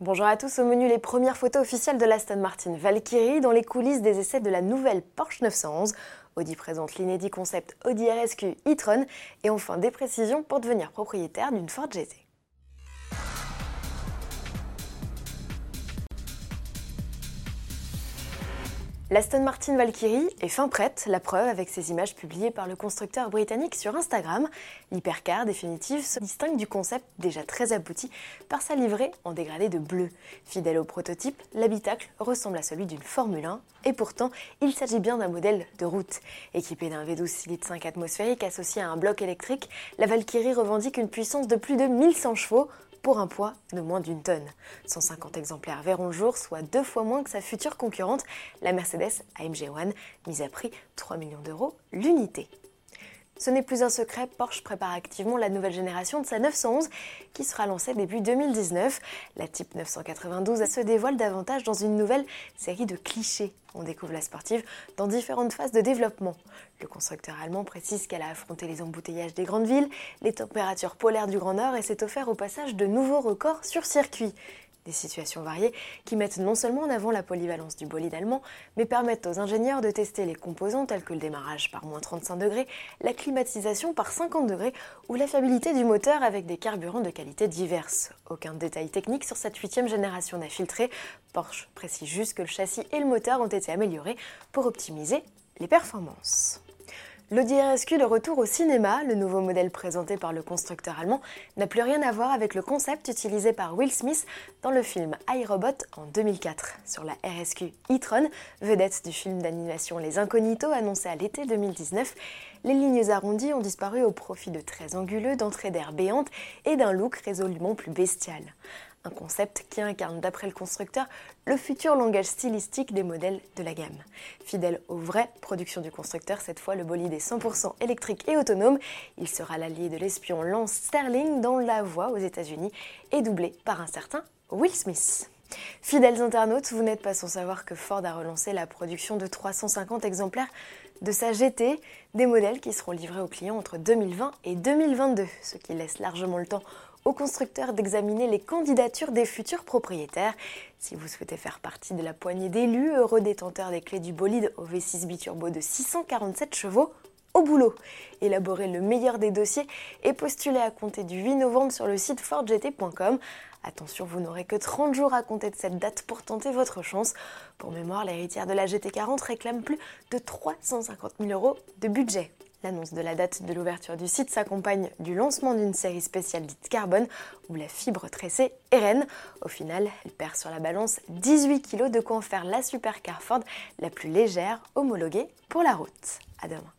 Bonjour à tous, au menu les premières photos officielles de l'Aston Martin Valkyrie dans les coulisses des essais de la nouvelle Porsche 911. Audi présente l'inédit concept Audi RSQ e-tron et enfin des précisions pour devenir propriétaire d'une Ford GT. L'Aston Martin Valkyrie est fin prête, la preuve avec ces images publiées par le constructeur britannique sur Instagram. L'hypercar définitive se distingue du concept déjà très abouti par sa livrée en dégradé de bleu. Fidèle au prototype, l'habitacle ressemble à celui d'une Formule 1 et pourtant il s'agit bien d'un modèle de route. Équipé d'un V12 6 litres 5 atmosphérique associé à un bloc électrique, la Valkyrie revendique une puissance de plus de 1100 chevaux pour un poids de moins d'une tonne. 150 exemplaires verront le jour, soit deux fois moins que sa future concurrente, la Mercedes AMG One, mise à prix 3 millions d'euros l'unité. Ce n'est plus un secret, Porsche prépare activement la nouvelle génération de sa 911 qui sera lancée début 2019. La Type 992 se dévoile davantage dans une nouvelle série de clichés. On découvre la sportive dans différentes phases de développement. Le constructeur allemand précise qu'elle a affronté les embouteillages des grandes villes, les températures polaires du Grand Nord et s'est offert au passage de nouveaux records sur circuit. Des situations variées qui mettent non seulement en avant la polyvalence du bolide allemand, mais permettent aux ingénieurs de tester les composants tels que le démarrage par moins 35 degrés, la climatisation par 50 degrés ou la fiabilité du moteur avec des carburants de qualité diverses. Aucun détail technique sur cette huitième génération n'a filtré. Porsche précise juste que le châssis et le moteur ont été améliorés pour optimiser les performances. L'Audi RSQ de retour au cinéma, le nouveau modèle présenté par le constructeur allemand, n'a plus rien à voir avec le concept utilisé par Will Smith dans le film iRobot en 2004. Sur la RSQ e-tron, vedette du film d'animation Les Incognitos annoncé à l'été 2019, les lignes arrondies ont disparu au profit de traits anguleux, d'entrées d'air béantes et d'un look résolument plus bestial concept qui incarne, d'après le constructeur, le futur langage stylistique des modèles de la gamme. Fidèle aux vraies productions du constructeur, cette fois le bolide est 100% électrique et autonome. Il sera l'allié de l'espion Lance Sterling dans La Voix aux États-Unis et doublé par un certain Will Smith. Fidèles internautes, vous n'êtes pas sans savoir que Ford a relancé la production de 350 exemplaires de sa GT, des modèles qui seront livrés aux clients entre 2020 et 2022, ce qui laisse largement le temps constructeurs d'examiner les candidatures des futurs propriétaires. Si vous souhaitez faire partie de la poignée d'élus, heureux détenteurs des clés du bolide au V6 biturbo de 647 chevaux, au boulot. Élaborer le meilleur des dossiers et postuler à compter du 8 novembre sur le site fordgt.com. Attention, vous n'aurez que 30 jours à compter de cette date pour tenter votre chance. Pour mémoire, l'héritière de la GT40 réclame plus de 350 000 euros de budget. L'annonce de la date de l'ouverture du site s'accompagne du lancement d'une série spéciale dite Carbone où la fibre tressée est reine. Au final, elle perd sur la balance 18 kg de quoi en faire la supercar Ford la plus légère homologuée pour la route. À demain.